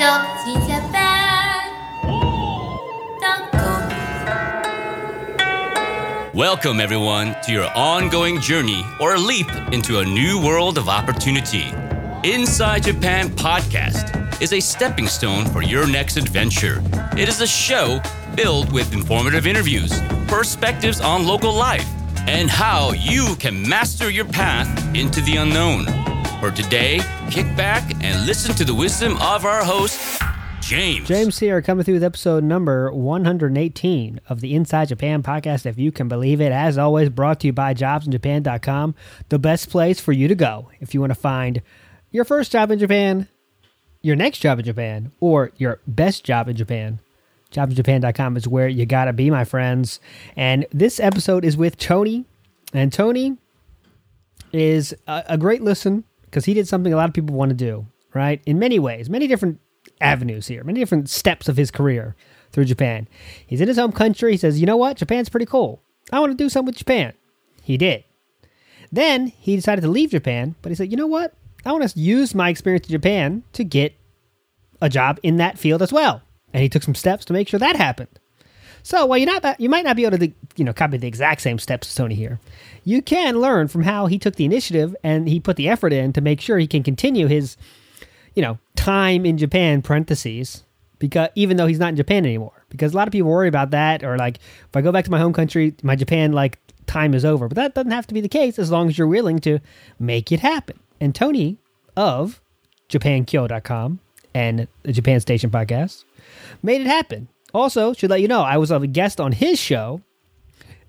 手机下班，当狗。 Welcome, everyone, to your ongoing journey or leap into a new world of opportunity. Inside Japan Podcast is a stepping stone for your next adventure. It is a show filled with informative interviews, perspectives on local life, and how you can master your path into the unknown. For today, kick back and listen to the wisdom of our host, James. James here, coming through with episode number 118 of the Inside Japan podcast, if you can believe it. As always, brought to you by jobsinjapan.com, the best place for you to go if you want to find your first job in Japan, your next job in Japan, or your best job in Japan. Jobsinjapan.com is where you gotta be, my friends. And this episode is with Tony. And Tony is a, a great listen because he did something a lot of people want to do, right? In many ways, many different avenues here, many different steps of his career through Japan. He's in his home country. He says, you know what? Japan's pretty cool. I want to do something with Japan. He did. Then he decided to leave Japan, but he said, you know what? I want to use my experience in Japan to get a job in that field as well. And he took some steps to make sure that happened. So while you're not, you might not be able to, you know, copy the exact same steps as Tony here. You can learn from how he took the initiative and he put the effort in to make sure he can continue his, you know, time in Japan parentheses because even though he's not in Japan anymore. Because a lot of people worry about that or like if I go back to my home country, my Japan like time is over. But that doesn't have to be the case as long as you're willing to make it happen. And Tony of JapanKyo.com and the Japan Station podcast made it happen. Also, should let you know, I was a guest on his show,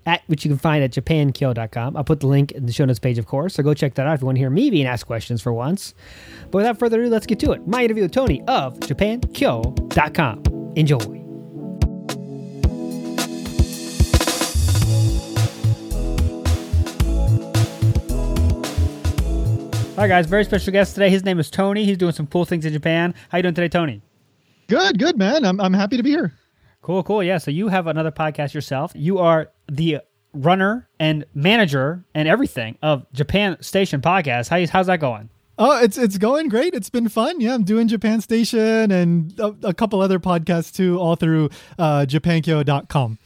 at which you can find at japankyo.com. I'll put the link in the show notes page, of course. So go check that out if you want to hear me being asked questions for once. But without further ado, let's get to it. My interview with Tony of japankyo.com. Enjoy. Right, guys. Very special guest today. His name is Tony. He's doing some cool things in Japan. How you doing today, Tony? Good, good, man. I'm, I'm happy to be here. Cool, cool. Yeah. So you have another podcast yourself. You are the runner and manager and everything of Japan Station Podcast. How, how's that going? Oh, it's it's going great. It's been fun. Yeah, I'm doing Japan Station and a, a couple other podcasts too, all through uh, japankyo.com.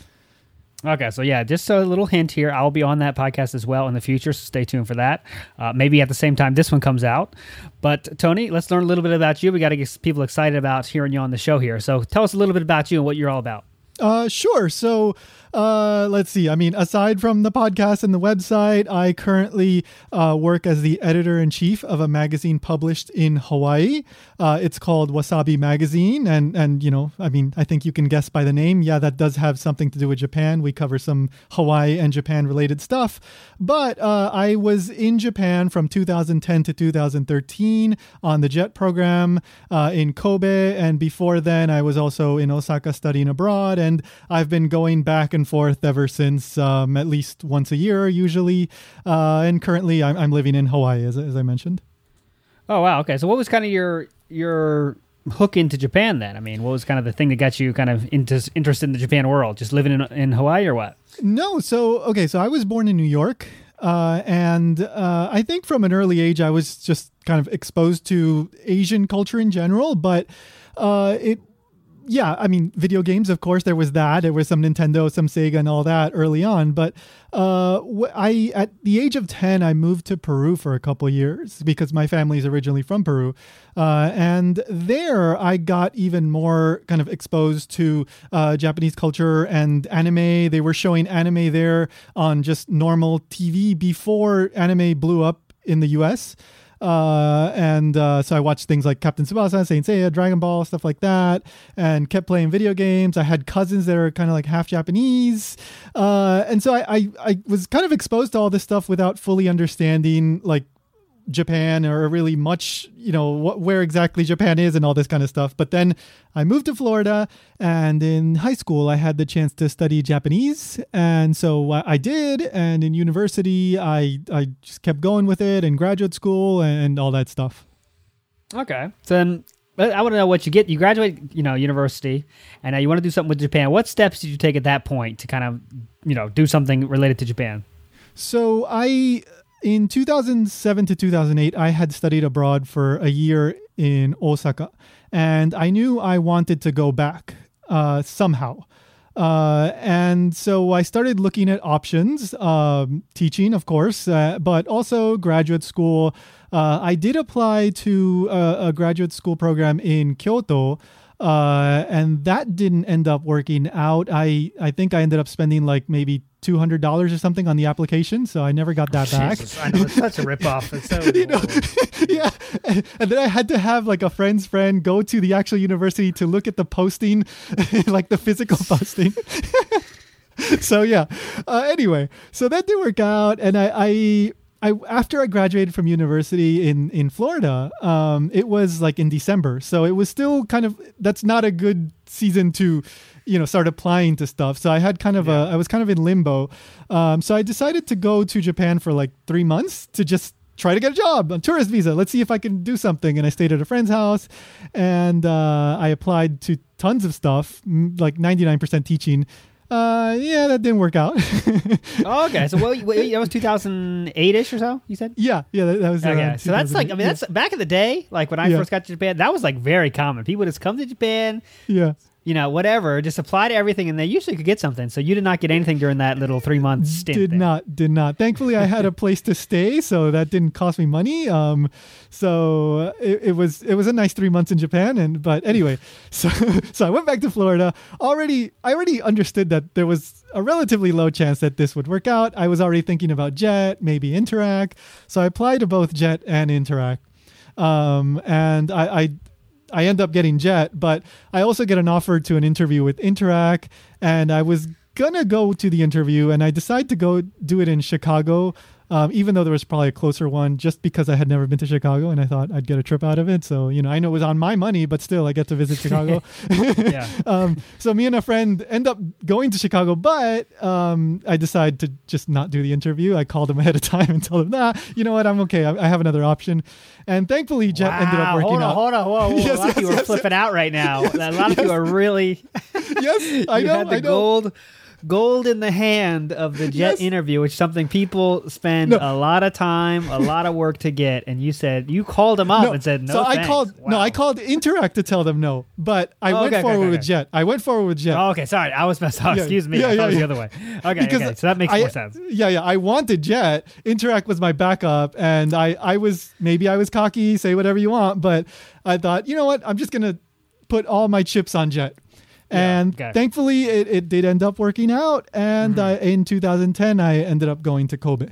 Okay, so yeah, just a little hint here. I'll be on that podcast as well in the future, so stay tuned for that. Uh, maybe at the same time this one comes out. But Tony, let's learn a little bit about you. We got to get people excited about hearing you on the show here. So tell us a little bit about you and what you're all about. Uh, sure. So, uh, let's see. I mean, aside from the podcast and the website, I currently uh, work as the editor in chief of a magazine published in Hawaii. Uh, it's called Wasabi Magazine, and and you know, I mean, I think you can guess by the name. Yeah, that does have something to do with Japan. We cover some Hawaii and Japan related stuff. But uh, I was in Japan from 2010 to 2013 on the JET program uh, in Kobe, and before then, I was also in Osaka studying abroad and I've been going back and forth ever since, um, at least once a year, usually. Uh, and currently, I'm, I'm living in Hawaii, as, as I mentioned. Oh wow. Okay. So what was kind of your your hook into Japan then? I mean, what was kind of the thing that got you kind of into interested in the Japan world? Just living in in Hawaii or what? No, so okay, so I was born in New York, uh, and uh, I think from an early age I was just kind of exposed to Asian culture in general, but uh, it yeah, I mean, video games, of course, there was that. There was some Nintendo, some Sega, and all that early on. But uh, I, at the age of 10, I moved to Peru for a couple years because my family is originally from Peru. Uh, and there I got even more kind of exposed to uh, Japanese culture and anime. They were showing anime there on just normal TV before anime blew up in the US. Uh, and uh, so I watched things like Captain Tsubasa, Saint Seiya, Dragon Ball, stuff like that, and kept playing video games. I had cousins that are kind of like half Japanese, uh, and so I, I I was kind of exposed to all this stuff without fully understanding like Japan or really much, you know, what, where exactly Japan is and all this kind of stuff. But then I moved to Florida, and in high school, I had the chance to study Japanese, and so I I did. And in university, I I just kept going with it, and graduate school, and all that stuff. Okay. So then uh, I want to know what you get. You graduate, you know, university, and now you want to do something with Japan. What steps did you take at that point to kind of, you know, do something related to Japan? So I in 2007 to 2008 I had studied abroad for a year in Osaka, and I knew I wanted to go back uh, somehow. Uh, and so I started looking at options, um, teaching, of course, uh, but also graduate school. Uh, I did apply to a, a graduate school program in Kyoto, uh, and that didn't end up working out. I I think I ended up spending like maybe two hundred dollars or something on the application, so I never got that back. Jesus, I know it's such a ripoff. It's so you know, yeah. And then I had to have like a friend's friend go to the actual university to look at the posting, like the physical posting. so yeah. Uh, anyway, so that didn't work out, and I, I I after I graduated from university in in Florida, um, it was like in December, so it was still kind of that's not a good season to, you know, start applying to stuff. So I had kind of a I was kind of in limbo. Um, so I decided to go to Japan for like three months to just try to get a job on tourist visa. Let's see if I can do something. And I stayed at a friend's house, and uh, I applied to tons of stuff, m- like ninety nine percent teaching. Uh, yeah, that didn't work out. Oh, okay, so what, that was 2008 ish or so. You said. yeah, yeah, that, that was. Okay, so that's like I mean that's back in the day, like when I Yeah. first got to Japan, that was like very common. People just come to Japan, yeah. You know, whatever, just apply to everything, and they usually could get something. So you did not get anything during that little three month stint. did there. not did not thankfully i had a place to stay so that didn't cost me money um so it, it was it was a nice three months in japan and but anyway so so i went back to florida already i already understood that there was a relatively low chance that this would work out i was already thinking about jet maybe Interac so i applied to both jet and Interac um and i i I end up getting Jet, but I also get an offer to an interview with Interac, and I was gonna go to the interview, and I decide to go do it in Chicago, um, even though there was probably a closer one, just because I had never been to Chicago, and I thought I'd get a trip out of it. So you know, I know it was on my money, but still, I get to visit Chicago. Yeah. um, so me and a friend end up going to Chicago, but um, I decided to just not do the interview. I called him ahead of time and told him, "Nah, you know what? I'm okay. I, I have another option." And thankfully, Jet ended up Wow, working hold on, out. hold on, whoa, whoa. Yes, a lot of yes, you are yes, flipping out right now. A lot of you are really. yes, I you know. had the I know. gold, gold in the hand of the jet Yes. interview, which is something people spend No. a lot of time, a lot of work to get. And you said you called them up and said no. so I thanks. called. No, I called Interac to tell them no, but I Oh, went okay, forward okay, with okay. Jet. I went forward with Jet. Oh, okay, sorry, I was messed up. Yeah, Excuse me, yeah, I thought yeah, it was the other way. Okay, okay, so that makes I- more sense. Yeah, yeah. I wanted Jet. Interac was my backup, and I, I was maybe I was cocky. Say whatever you want, but I thought, you know what? I'm just gonna put all my chips on Jet. Yeah, And okay. Mm-hmm. thankfully, it, it did end up working out. And I, in 2010, I ended up going to Kobe.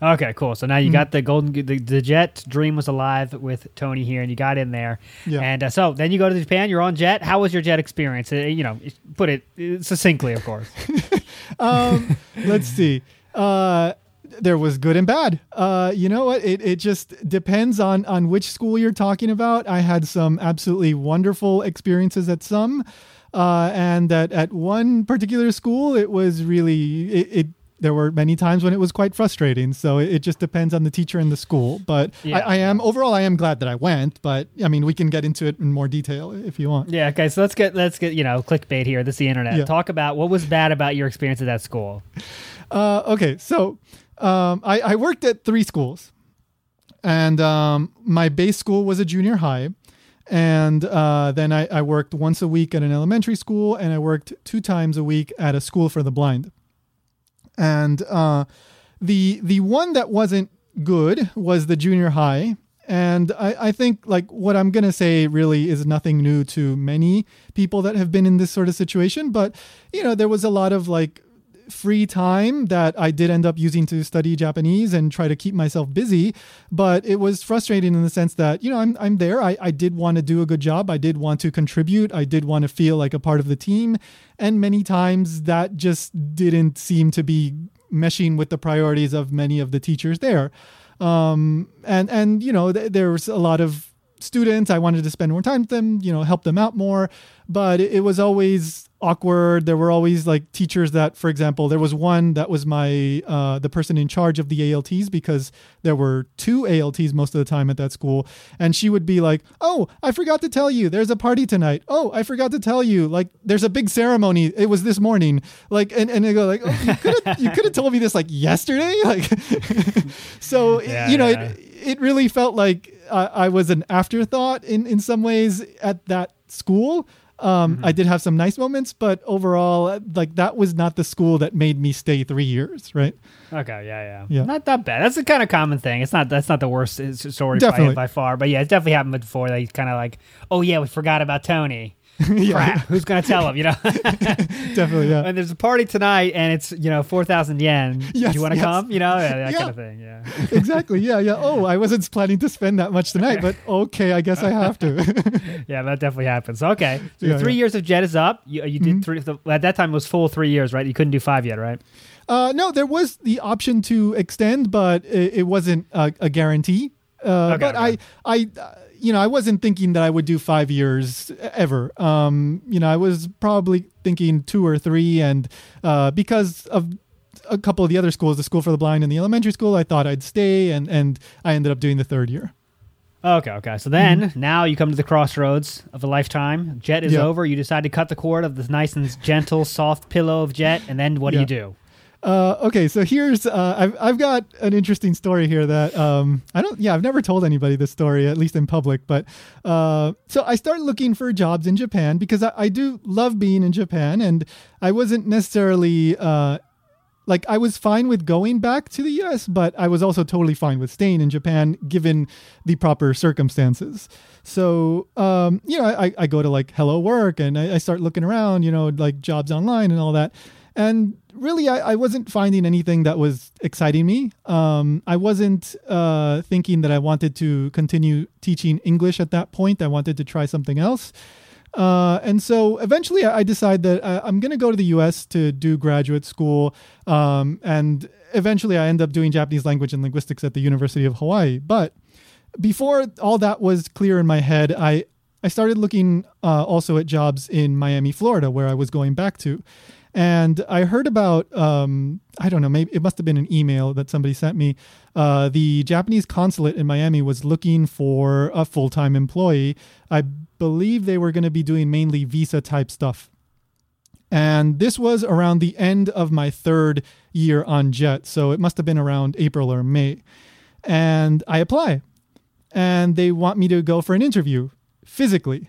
Okay, cool. So now you Mm. got the golden, the, the jet dream was alive with Tony here, and you got in there. Yeah. And uh, so then you go to Japan. You're on jet. How was your jet experience? Uh, you know, put it uh, succinctly, of course. um, let's see. Uh, there was good and bad. Uh, you know what? It, it just depends on on which school you're talking about. I had some absolutely wonderful experiences at some, uh, and that at one particular school, it was really it. it there were many times when it was quite frustrating. So it, it just depends on the teacher and the school. But Yeah. I, I am overall, I am glad that I went. But I mean, we can get into it in more detail if you want. Yeah. Okay. So let's get let's get you know clickbait here. This is the internet. Yeah. Talk about what was bad about your experience at that school. Uh, okay, so um, I, I worked at three schools, and um, my base school was a junior high, and uh, then I, I worked once a week at an elementary school, and I worked two times a week at a school for the blind. And uh, the the one that wasn't good was the junior high. And I, I think like what I'm gonna say really is nothing new to many people that have been in this sort of situation. But you know, there was a lot of like free time that I did end up using to study Japanese and try to keep myself busy. But it was frustrating in the sense that, you know, I'm, I'm there. I, I did want to do a good job. I did want to contribute. I did want to feel like a part of the team. And many times that just didn't seem to be meshing with the priorities of many of the teachers there. Um, and, and, you know, th- there was a lot of students. I wanted to spend more time with them, you know, help them out more. But it, it was always awkward. There were always like teachers that, for example, there was one that was my uh, the person in charge of the ALTs because there were two ALTs most of the time at that school, and she would be like, "Oh, I forgot to tell you, there's a party tonight. Oh, I forgot to tell you, like there's a big ceremony. It was this morning. Like, and and they go like, oh, you could have you could have told me this like yesterday. Like, so Yeah, you know, yeah. it, it really felt like I, I was an afterthought in in some ways at that school. Um, I did have some nice moments, but overall, like that was not the school that made me stay three years, right? Okay, yeah, yeah, Yeah. Not that bad. That's a kind of common thing. It's not. That's not the worst story by, by far. But yeah, it's definitely happened before. They kind of like, oh yeah, we forgot about Tony. yeah, Crap. Who's gonna tell him? You know. definitely, yeah. and there's a party tonight, and it's you know four thousand yen. Do you want to yes. come? You know yeah, that Yeah. kind of thing. Yeah. exactly. Yeah, yeah. Oh, I wasn't planning to spend that much tonight, but okay, I guess I have to. Yeah, that definitely happens. Okay, so Yeah, three years of Jet is up. You, you did three. The, at that time, it was full three years, right? You couldn't do five yet, right? uh, no, there was the option to extend, but it, it wasn't a, a guarantee. Uh, Okay, but okay. I, I, uh, you know, I wasn't thinking that I would do five years ever. Um, you know, I was probably thinking two or three, and uh, because of a couple of the other schools, the school for the blind and the elementary school, I thought I'd stay, and and I ended up doing the third year. Okay, okay. So then now you come to the crossroads of a lifetime. Jet is Yeah. over. You decide to cut the cord of this nice and gentle, soft pillow of Jet, and then what do you do? Uh, okay, so here's uh, I've I've got an interesting story here that um, I don't yeah I've never told anybody this story at least in public, but uh, so I started looking for jobs in Japan because I, I do love being in Japan and I wasn't necessarily uh, like I was fine with going back to the US, but I was also totally fine with staying in Japan given the proper circumstances. So, um, you know, I, I go to like Hello Work and I, I start looking around, you know, like jobs online and all that. And really, I, I wasn't finding anything that was exciting me. Um, I wasn't uh, thinking that I wanted to continue teaching English at that point. I wanted to try something else. Uh, and so eventually I I decided that uh, I'm going to go to the US to do graduate school. Um, and eventually I end up doing Japanese language and linguistics at the University of Hawaii. But before all that was clear in my head, I, I started looking uh, also at jobs in Miami, Florida, where I was going back to. And I heard about, um, I don't know, maybe it must have been an email that somebody sent me. Uh, the Japanese consulate in Miami was looking for a full time employee. I believe they were going to be doing mainly visa type stuff. And this was around the end of my third year on JET. So it must have been around April or May. And I apply. And they want me to go for an interview physically.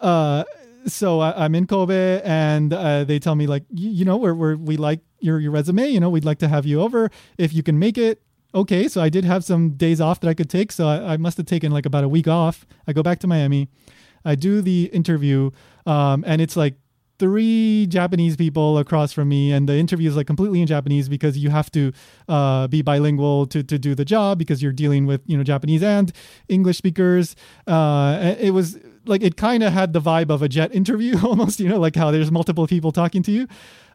Uh, so I, I'm in Kobe, and uh, they tell me like, you, you know, we're, we're we like your your resume. You know, we'd like to have you over if you can make it. Okay, so I did have some days off that I could take, so I, I must have taken like about a week off. I go back to Miami, I do the interview, um, and it's like three Japanese people across from me, and the interview is like completely in Japanese because you have to uh, be bilingual to, to do the job because you're dealing with you know Japanese and English speakers. Uh, it was like it kind of had the vibe of a jet interview almost, you know, like how there's multiple people talking to you.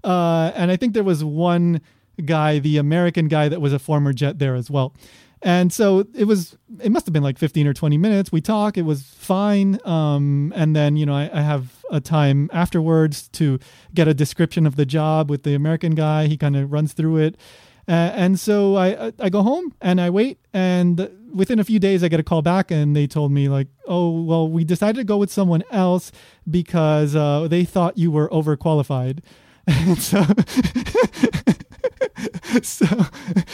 Uh, and I think there was one guy, the American guy that was a former jet there as well. And so it was, it must have been like 15 or 20 minutes. We talk, it was fine. Um, and then, you know, I, I have a time afterwards to get a description of the job with the American guy. He kind of runs through it. Uh, and so I, I go home and I wait. And within a few days, I get a call back and they told me, like, oh, well, we decided to go with someone else because uh, they thought you were overqualified. So so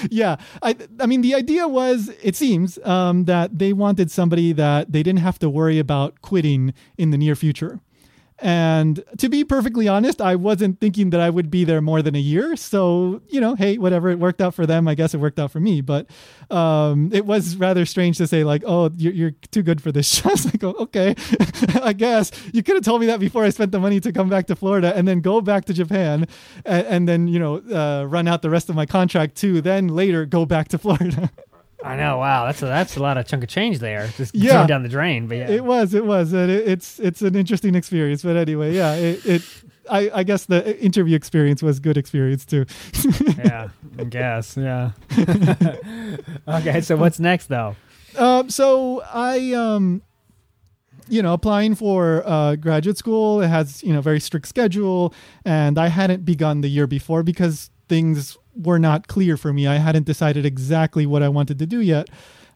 yeah i i mean the idea was it seems um, that they wanted somebody that they didn't have to worry about quitting in the near future and to be perfectly honest i wasn't thinking that i would be there more than a year. So you know hey whatever it worked out for them. I guess it worked out for me. But um, it was rather strange to say like oh you're, you're too good for this I oh, okay i guess. You could have told me that before i spent the money to come back to florida and then go back to japan and, and then you know uh, run out the rest of my contract too then later go back to florida I know. Wow, that's a, that's a lot of chunk of change there. Just Yeah. thrown down the drain. But yeah, It was, it was, it, it's it's an interesting experience. But anyway, yeah, it, it I, I guess the interview experience was good experience too. yeah, I guess. Yeah. okay, so what's next though? um, so I um, you know, applying for uh, graduate school, it has you know very strict schedule, and I hadn't begun the year before because things were not clear for me. I hadn't decided exactly what I wanted to do yet.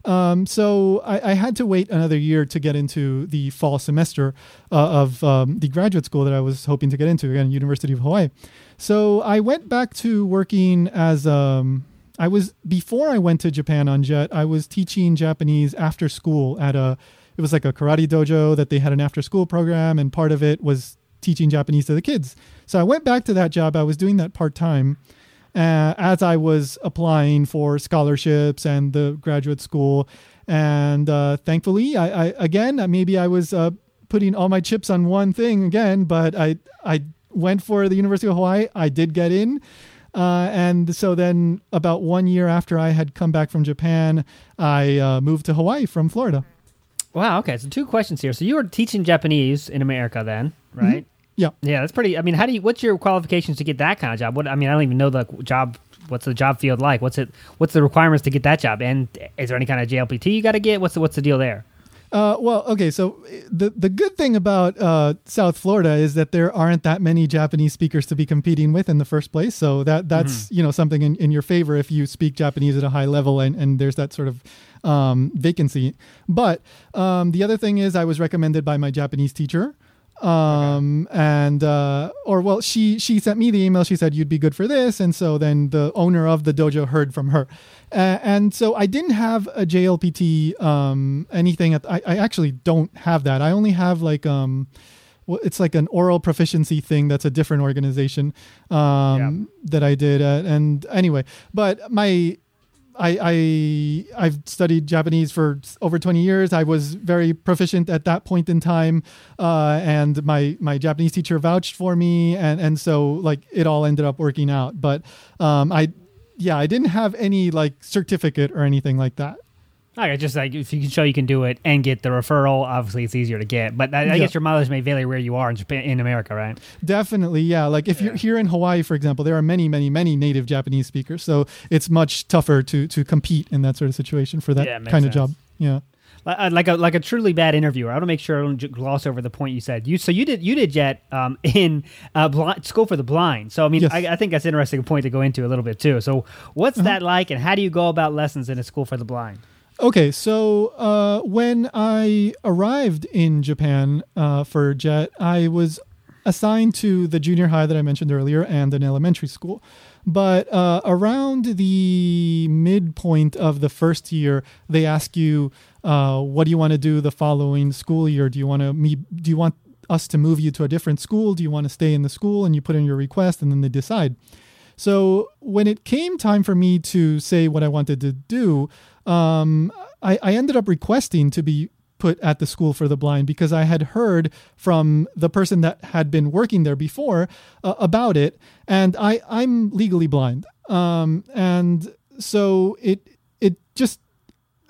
Um, so I, I had to wait another year to get into the fall semester uh, of um, the graduate school that I was hoping to get into again, University of Hawaii. So I went back to working as um, I was before I went to Japan on Jet. I was teaching Japanese after school at a. It was like a karate dojo that they had an after school program, and part of it was teaching Japanese to the kids. So I went back to that job. I was doing that part time. Uh, as I was applying for scholarships and the graduate school, and uh, thankfully, I, I again maybe I was uh, putting all my chips on one thing again, but I I went for the University of Hawaii. I did get in. Uh, and so then, about one year after I had come back from Japan, I uh, moved to Hawaii from Florida. Wow. Okay. So two questions here. So you were teaching Japanese in America then, right? Yeah. Yeah. That's pretty. I mean, how do you? What's your qualifications to get that kind of job? What I mean, I don't even know the job. What's the job field like? What's it? What's the requirements to get that job? And is there any kind of JLPT you got to get? What's the, what's the deal there? Uh, well, okay. So the the good thing about uh, South Florida is that there aren't that many Japanese speakers to be competing with in the first place. So that that's you know something in, in your favor if you speak Japanese at a high level and, and there's that sort of um, vacancy. But um, the other thing is, I was recommended by my Japanese teacher. Um and uh or well she she sent me the email. She said you'd be good for this. And so then the owner of the dojo heard from her. Uh, and so I didn't have a JLPT um anything at I, I actually don't have that. I only have like um well, it's like an oral proficiency thing that's a different organization um that I did uh, and anyway but my I, I I've studied Japanese for over 20 years. I was very proficient at that point in time, uh, and my my Japanese teacher vouched for me, and and so like it all ended up working out. But um, I yeah I didn't have any like certificate or anything like that. Okay, just like if you can show you can do it and get the referral, obviously it's easier to get. But I, I Yeah. guess your mileage may vary where you are in Japan, in America, right? Definitely, yeah. Like if you're here in Hawaii, for example, there are many, many, many native Japanese speakers, so it's much tougher to to compete in that sort of situation for that Yeah, kind of job. Yeah. Like uh, a like a truly bad interviewer. I want to make sure I don't gloss over the point you said. You so you did you did jet um, in uh, blind, school for the blind. So I mean, Yes. Uh-huh. I, I think that's an interesting point to go into a little bit too. So what's that like, and how do you go about lessons in a school for the blind? Okay, so uh, when I arrived in Japan uh, for JET, I was assigned to the junior high that I mentioned earlier and an elementary school. But uh, around the midpoint of the first year, they ask you, uh, "What do you want to do the following school year? Do you want to me? Do you want us to move you to a different school? Do you want to stay in the school?" And you put in your request, and then they decide. So when it came time for me to say what I wanted to do, um, I, I ended up requesting to be put at the school for the blind because I had heard from the person that had been working there before uh, about it, and I I'm legally blind, um, and so it it just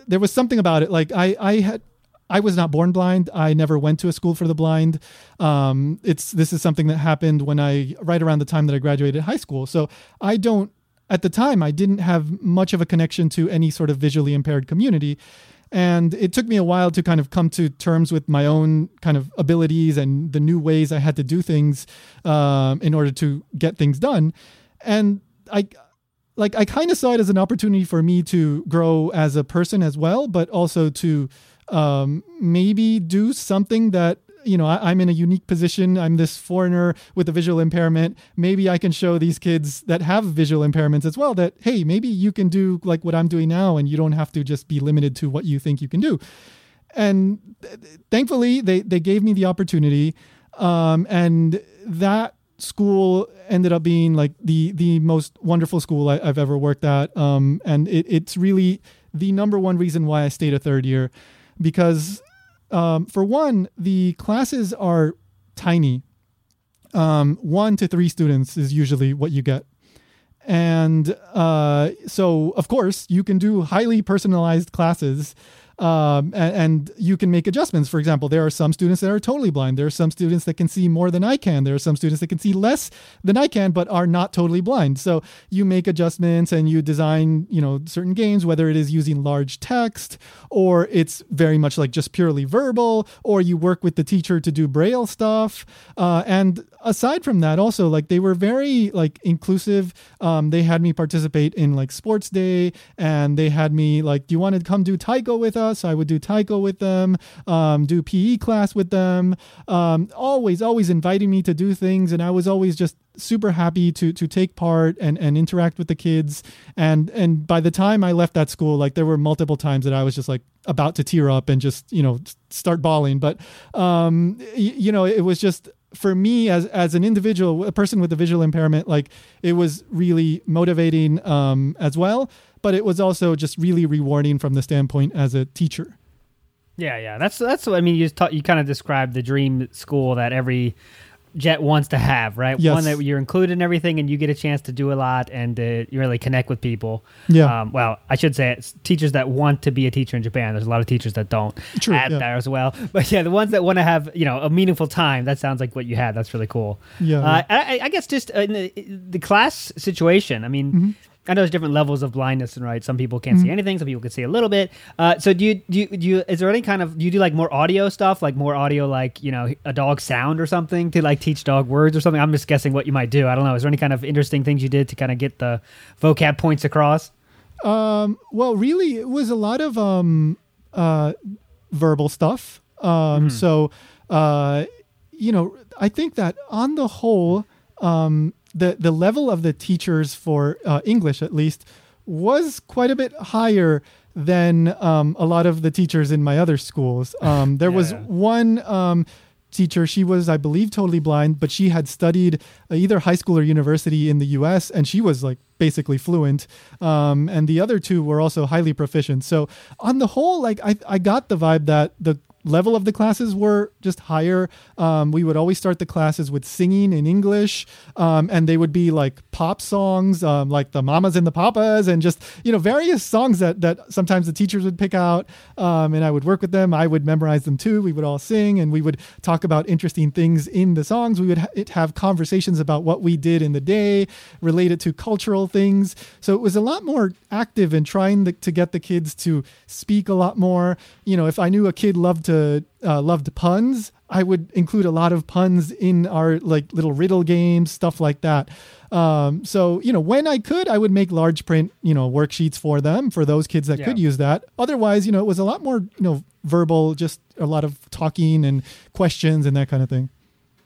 there was something about it like I I had I was not born blind. I never went to a school for the blind. Um, it's this is something that happened when I right around the time that I graduated high school. So I don't at the time I didn't have much of a connection to any sort of visually impaired community. And it took me a while to kind of come to terms with my own kind of abilities and the new ways I had to do things um, in order to get things done. And I, like, I kind of saw it as an opportunity for me to grow as a person as well, but also to um, maybe do something that you know I, I'm in a unique position. I'm this foreigner with a visual impairment. Maybe I can show these kids that have visual impairments as well that hey, maybe you can do like what I'm doing now, and you don't have to just be limited to what you think you can do. And th- thankfully, they they gave me the opportunity, um, and that school ended up being like the the most wonderful school I, I've ever worked at. Um, and it, it's really the number one reason why I stayed a third year, because um, for one, the classes are tiny. Um, one to three students is usually what you get. And uh, so, of course, you can do highly personalized classes um, and, and you can make adjustments. For example, there are some students that are totally blind. There are some students that can see more than I can. There are some students that can see less than I can, but are not totally blind. So you make adjustments and you design, you know, certain games, whether it is using large text or it's very much like just purely verbal, or you work with the teacher to do braille stuff. Uh, and aside from that, also like they were very like inclusive. Um, they had me participate in like sports day, and they had me like, "Do you want to come do taiko with us?" So I would do taiko with them, um, do PE class with them. Um, always, always inviting me to do things, and I was always just super happy to to take part and and interact with the kids. And and by the time I left that school, like there were multiple times that I was just like about to tear up and just you know start bawling. But um, you know, it was just for me as as an individual, a person with a visual impairment, like it was really motivating um, as well. But it was also just really rewarding from the standpoint as a teacher. Yeah, yeah. That's that's what I mean. You ta- you kind of described the dream school that every jet wants to have, right? Yes. One that you're included in everything, and you get a chance to do a lot and uh, you really connect with people. Yeah. Um, well, I should say it's teachers that want to be a teacher in Japan. There's a lot of teachers that don't True, add yeah. there as well. But yeah, the ones that want to have you know a meaningful time. That sounds like what you had. That's really cool. Yeah. Uh, I, I guess just in the, the class situation. I mean. Mm-hmm. I know there's different levels of blindness, and right, some people can't see anything, some people can see a little bit. Uh, so, do you, do you do you is there any kind of do you do like more audio stuff, like more audio, like you know, a dog sound or something to like teach dog words or something? I'm just guessing what you might do. I don't know. Is there any kind of interesting things you did to kind of get the vocab points across? Um, well, really, it was a lot of um, uh, verbal stuff. Um, So, uh, you know, I think that on the whole, um, the the level of the teachers for uh, English, at least, was quite a bit higher than um, a lot of the teachers in my other schools. Um, there was Yeah. one um, teacher. She was, I believe, totally blind, but she had studied uh, either high school or university in the U.S. and she was like basically fluent. Um, and the other two were also highly proficient. So on the whole, like I, I got the vibe that the level of the classes were just higher. Um, we would always start the classes with singing in English, um, and they would be like pop songs, um, like the Mamas and the Papas, and just you know various songs that that sometimes the teachers would pick out, um, and I would work with them. I would memorize them too. We would all sing, and we would talk about interesting things in the songs. We would ha- have conversations about what we did in the day related to cultural things. So it was a lot more active in trying to, to get the kids to speak a lot more. You know, if I knew a kid loved to uh, loved puns, I would include a lot of puns in our like little riddle games, stuff like that. Um, so you know, when I could, I would make large print, you know, worksheets for them for those kids that Yeah. could use that. Otherwise, you know, it was a lot more, you know, verbal, just a lot of talking and questions and that kind of thing.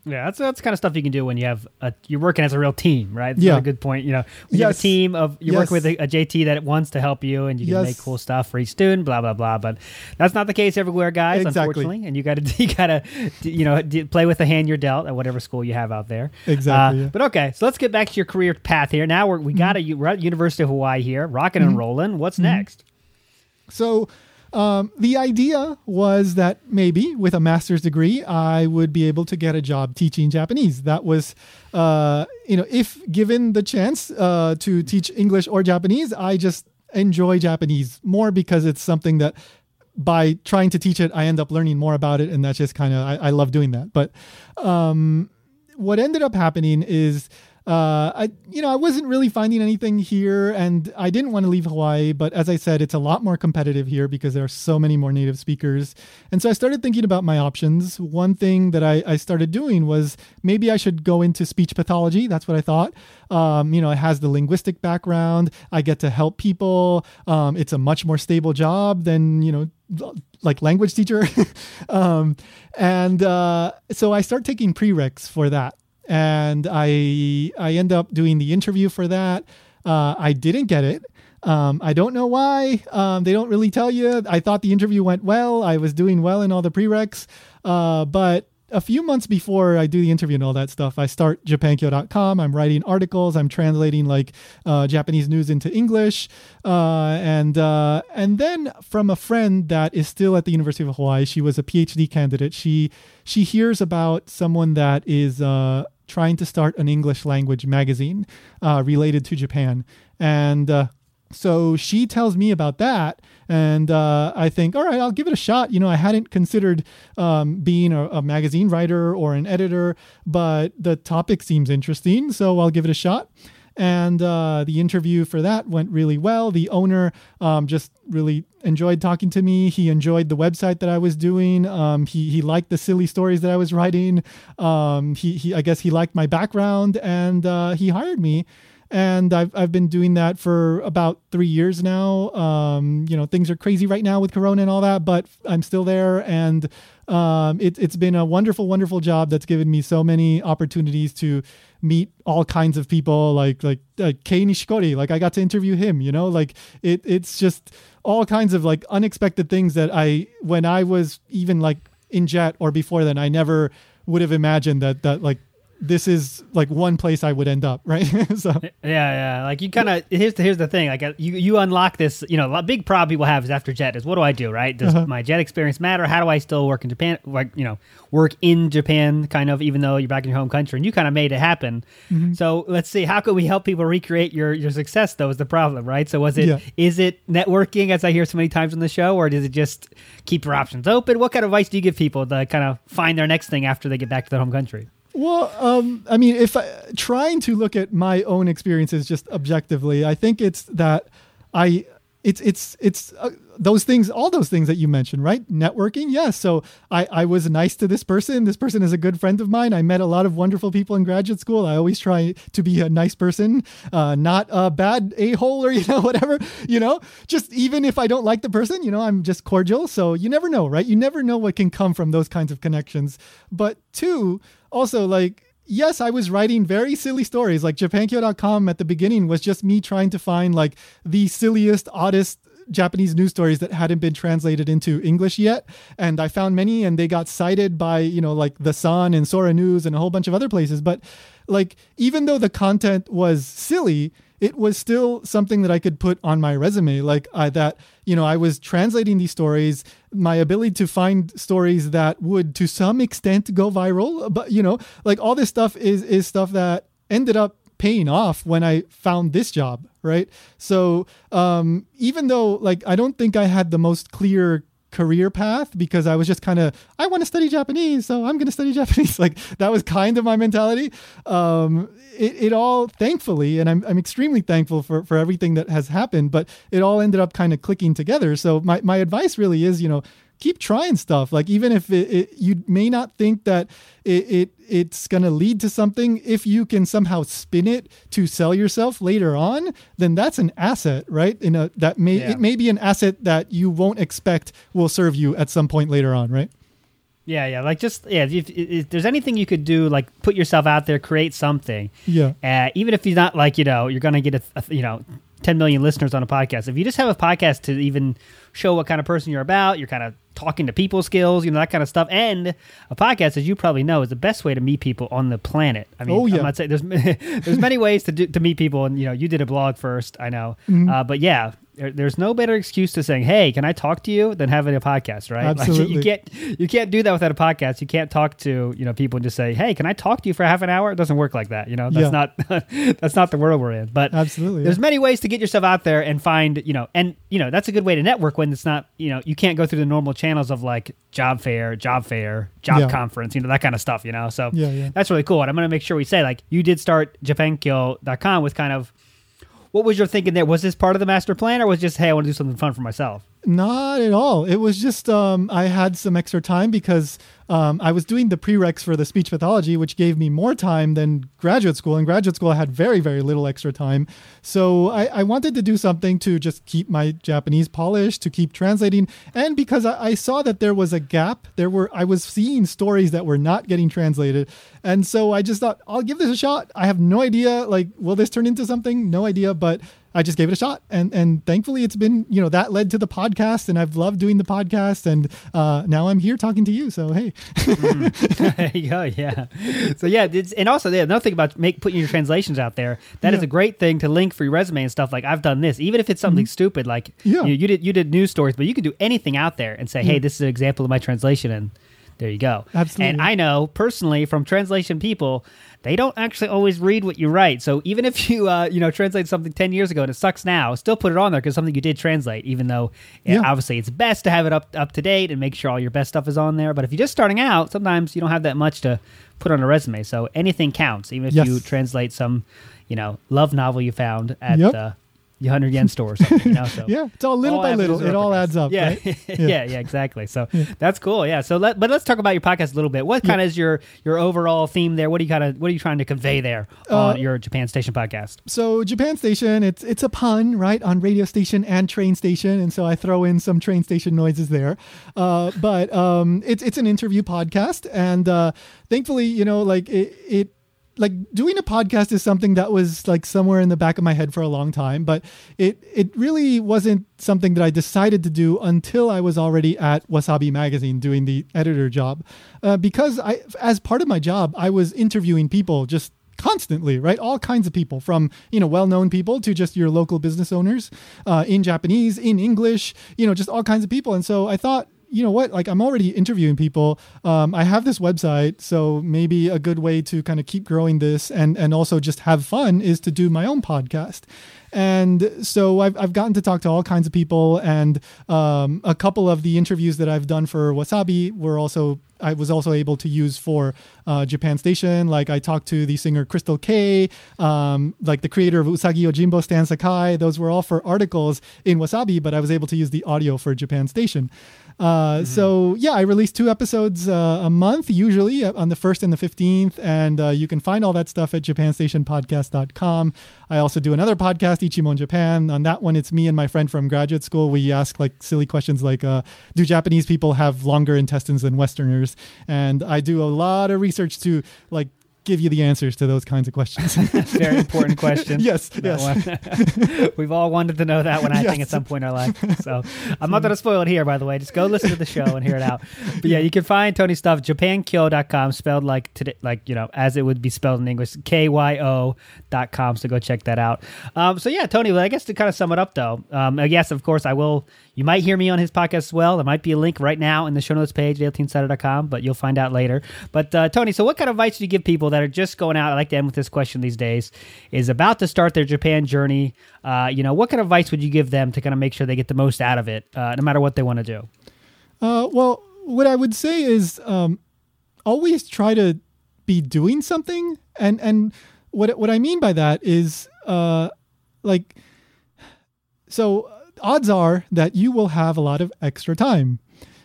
Yeah, that's that's the kind of stuff you can do when you have a, you're working as a real team, right? That's Yeah. a good point. You know, when you have a team of you're working with a, a JT that wants to help you, and you can Yes. make cool stuff for each student, blah blah blah. But that's not the case everywhere, guys. Exactly. Unfortunately, and you got to you got to you know play with the hand you're dealt at whatever school you have out there. Exactly, Uh, yeah. But okay, so let's get back to your career path here. Now we're, we got a we're at University of Hawaii here, rocking Mm-hmm. and rolling. What's next? So um, the idea was that maybe with a master's degree, I would be able to get a job teaching Japanese. That was, uh, you know, if given the chance uh, to teach English or Japanese, I just enjoy Japanese more because it's something that by trying to teach it, I end up learning more about it. And that's just kind of, I, I love doing that. But um, what ended up happening is uh, I you know I wasn't really finding anything here, and I didn't want to leave Hawaii. But as I said, it's a lot more competitive here because there are so many more native speakers. And so I started thinking about my options. One thing that I, I started doing was maybe I should go into speech pathology. That's what I thought. Um, you know, it has the linguistic background. I get to help people. Um, it's a much more stable job than you know like language teacher. um, and uh, so I start taking prereqs for that. And I I end up doing the interview for that. Uh, I didn't get it. Um, I don't know why. Um, they don't really tell you. I thought the interview went well. I was doing well in all the prereqs. Uh, but a few months before I do the interview and all that stuff, I start japankyo.com. I'm writing articles. I'm translating like uh, Japanese news into English. Uh, and uh, and then from a friend that is still at the University of Hawaii, she was a PhD candidate. She she hears about someone that is uh, trying to start an English language magazine uh, related to Japan, and uh, so she tells me about that and uh, i think all right i'll give it a shot. You know i hadn't considered um, being a, a magazine writer or an editor but the topic seems interesting so i'll give it a shot and uh, the interview for that went really well. The owner um, just really enjoyed talking to me. He enjoyed the website that i was doing. Um, he, he liked the silly stories that i was writing. Um, he, he i guess he liked my background and uh, he hired me. And I've I've been doing that for about three years now. Um, you know, things are crazy right now with Corona and all that, but I'm still there, and um, it, it's been a wonderful, wonderful job that's given me so many opportunities to meet all kinds of people, like like uh, Kei Nishikori. Like I got to interview him. You know, like it it's just all kinds of like unexpected things that I when I was even like in jet or before then, I never would have imagined that that like this is like one place I would end up, right? so Yeah, yeah. Like you kind of here's the here's the thing. Like you you unlock this. You know, a big problem people have is after jet is what do I do? Right? Does Uh-huh. my jet experience matter? How do I still work in Japan? Like you know, work in Japan, kind of, even though you're back in your home country, and you kind of made it happen. Mm-hmm. So let's see, how can we help people recreate your your success? Though is the problem, right? So was it is Yeah. it networking, as I hear so many times on the show, or does it just keep your options open? What kind of advice do you give people to kind of find their next thing after they get back to their home country? Well, um, I mean, if I, trying to look at my own experiences just objectively, I think it's that I it's it's it's uh, those things, all those things that you mentioned, right? Networking, yes. So I I was nice to this person. This person is a good friend of mine. I met a lot of wonderful people in graduate school. I always try to be a nice person, uh, not a bad a hole or you know whatever. You know, just even if I don't like the person, you know, I'm just cordial. So you never know, right? You never know what can come from those kinds of connections. But two, also like yes, I was writing very silly stories. Like Japankyo.com at the beginning was just me trying to find like the silliest, oddest Japanese news stories that hadn't been translated into English yet. And I found many and they got cited by, you know, like The Sun and Sora News and a whole bunch of other places. But like, even though the content was silly, it was still something that I could put on my resume. Like uh, that, you know, I was translating these stories, my ability to find stories that would to some extent go viral. But, you know, like all this stuff is, is stuff that ended up paying off when I found this job, right? So um, even though like I don't think I had the most clear career path because I was just kind of I want to study Japanese, so I'm going to study Japanese. Like that was kind of my mentality. Um, it, it all thankfully, and I'm I'm extremely thankful for for everything that has happened, but it all ended up kind of clicking together. So my my advice really is, you know, keep trying stuff like even if it, it, you may not think that it, it it's going to lead to something if you can somehow spin it to sell yourself later on then that's an asset right in a that may Yeah. it may be an asset that you won't expect will serve you at some point later on right Yeah, yeah. Like just yeah. If, if, there's anything you could do, like put yourself out there, create something. Yeah. Uh, even if you're not like you know you're gonna get a, a you know 10 million listeners on a podcast. If you just have a podcast to even show what kind of person you're about, you're kind of talking to people skills, you know that kind of stuff, and a podcast, as you probably know, is the best way to meet people on the planet. I mean, Oh, yeah. I'm not saying there's there's many ways to do, to meet people, and you know you did a blog first, I know, Mm-hmm. uh, but yeah. There- There's no better excuse to saying, "Hey, can I talk to you?" than having a podcast, right? Like, Absolutely. you can't you can't do that without a podcast. You can't talk to you know people and just say, "Hey, can I talk to you for half an hour?" It doesn't work like that. You know, that's not that's not the world we're in. But Absolutely, there's yeah. many ways to get yourself out there and find you know, and you know that's a good way to network when it's not you know you can't go through the normal channels of like job fair, job fair, job Yeah. conference, you know that kind of stuff. You know, so Yeah, yeah. that's really cool. And I'm gonna make sure we say like you did start Japankyo.com with kind of. What was your thinking there? Was this part of the master plan, or was just hey, I want to do something fun for myself? Not at all. It was just um, I had some extra time because um, I was doing the prereqs for the speech pathology, which gave me more time than graduate school. In graduate school, I had very, very little extra time. So I, I wanted to do something to just keep my Japanese polished, to keep translating, and because I, I saw that there was a gap. There were I was seeing stories that were not getting translated, and so I just thought I'll give this a shot. I have no idea, like, will this turn into something? No idea, but I just gave it a shot, and and thankfully it's been you know that led to the podcast, and I've loved doing the podcast, and uh, now I'm here talking to you. So hey, there you go. Yeah. So yeah, it's, and also yeah, another thing about make putting your translations out there. That is Yeah. a great thing to link for your resume and stuff. Like I've done this, even if it's something stupid. Like Mm-hmm. Yeah. you, you did you did news stories, but you can do anything out there and say, hey, this is an example of my translation, and there you go. Absolutely. And I know personally from translation people. They don't actually always read what you write. So even if you, uh, you know, translate something ten years ago and it sucks now, still put it on there because something you did translate. Even though, yeah, obviously, it's best to have it up up to date and make sure all your best stuff is on there. But if you're just starting out, sometimes you don't have that much to put on a resume. So anything counts, even if Yes. you translate some, you know, love novel you found at Yep. uh, hundred yen store or something. You know, so Yeah, it's all little all by little. It all adds up. Yeah, right? yeah, yeah, exactly. So that's cool. Yeah. So let, but let's talk about your podcast a little bit. What kind of is your your overall theme there? What do you kind of what are you trying to convey there Uh, on your Japan Station podcast? So Japan Station, it's it's a pun, right, on radio station and train station, and so I throw in some train station noises there. Uh, but um, it's it's an interview podcast, and uh, thankfully, you know, like it, it like doing a podcast is something that was like somewhere in the back of my head for a long time, but it it really wasn't something that I decided to do until I was already at Wasabi Magazine doing the editor job, uh, because I as part of my job I was interviewing people just constantly right? All kinds of people from you know well-known people to just your local business owners uh, in japanese in english you know just all kinds of people. And so i thought you know what? Like i'm already interviewing people. Um, i have this website so maybe a good way to kind of keep growing this and and also just have fun is to do my own podcast. And so I've, I've gotten to talk to all kinds of people and um, a couple of the interviews that i've done for wasabi were also i was also able to use for uh, japan station. Like i talked to the singer crystal kay um, like the creator of usagi yojimbo stan sakai. Those were all for articles in wasabi but i was able to use the audio for japan station uh, So yeah, I release two episodes uh, a month, usually uh, on the first and the fifteenth, and uh, you can find all that stuff at JapanStationPodcast.com. I also do another podcast, Ichimon Japan. On that one, it's me and my friend from graduate school. We ask like silly questions like, uh, "Do Japanese people have longer intestines than Westerners?" And I do a lot of research to like give you the answers to those kinds of questions. Very important question. yes, yes. We've all wanted to know that one, I think, at some point in our life. So I'm not going to spoil it here, by the way. Just go listen to the show and hear it out. But yeah, you can find Tony's stuff, japankyo.com, spelled like Tokyo, like, you know, as it would be spelled in English, K-Y-O.com. So go check that out. Um, so yeah, Tony, well, I guess to kind of sum it up, though, um, guess, of course, I will, you might hear me on his podcast as well. There might be a link right now in the show notes page, the altinsider.com, but you'll find out later. But uh, Tony, so what kind of advice do you give people that are just going out? I like to end with this question these days, is about to start their Japan journey. Uh, you know, what kind of advice would you give them to kind of make sure they get the most out of it, uh, no matter what they want to do? Uh, well, what I would say is um, always try to be doing something, and and what what I mean by that is uh, like so odds are that you will have a lot of extra time.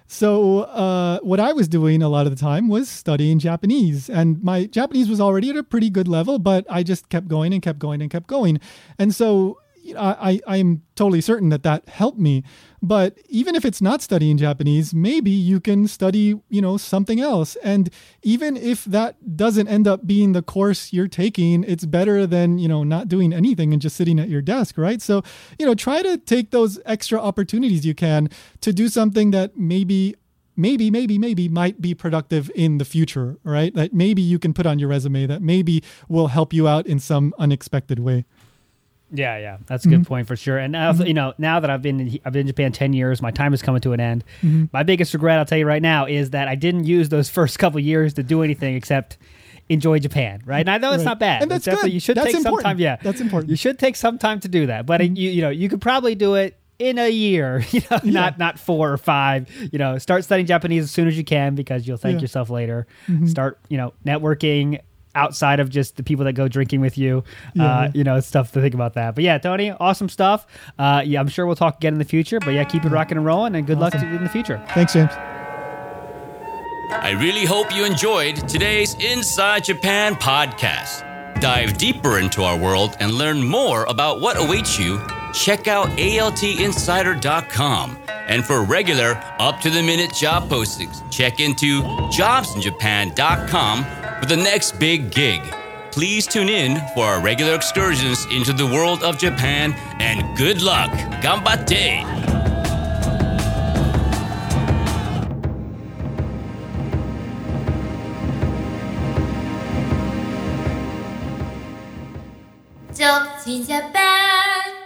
So uh, what I was doing a lot of the time was studying Japanese, and my Japanese was already at a pretty good level, but I just kept going and kept going and kept going, and so I I am totally certain that that helped me. But even if it's not studying Japanese, maybe you can study you know something else, and even if that doesn't end up being the course you're taking, it's better than you know not doing anything and just sitting at your desk, right? So you know try to take those extra opportunities you can to do something that maybe maybe maybe maybe might be productive in the future right? That maybe you can put on your resume that maybe will help you out in some unexpected way Yeah, yeah, that's a good mm-hmm. point for sure. And now, mm-hmm. you know, now that I've been in, I've been in Japan ten years, my time is coming to an end. Mm-hmm. My biggest regret, I'll tell you right now, is that I didn't use those first couple years to do anything except enjoy Japan. Right? And I know it's Right. not bad. And that's good. You should That's take some time. Yeah, That's important. You should take some time to do that. But it, you, you know, you could probably do it in a year. You know, not not four or five. You know, start studying Japanese as soon as you can because you'll thank Yeah. yourself later. Start, you know, networking outside of just the people that go drinking with you. Yeah. Uh, you know, stuff to think about that. But yeah, Tony, awesome stuff. Uh, yeah, I'm sure we'll talk again in the future. But yeah, keep it rocking and rolling, and good luck to, in the future. thanks james I really hope you enjoyed today's Inside Japan podcast. Dive deeper into our world and learn more about what awaits you. Check out altinsider.com. And for regular, up to the minute job postings, check into jobsinjapan.com for the next big gig. Please tune in for our regular excursions into the world of Japan and good luck. Ganbatte! Jobs in Japan.com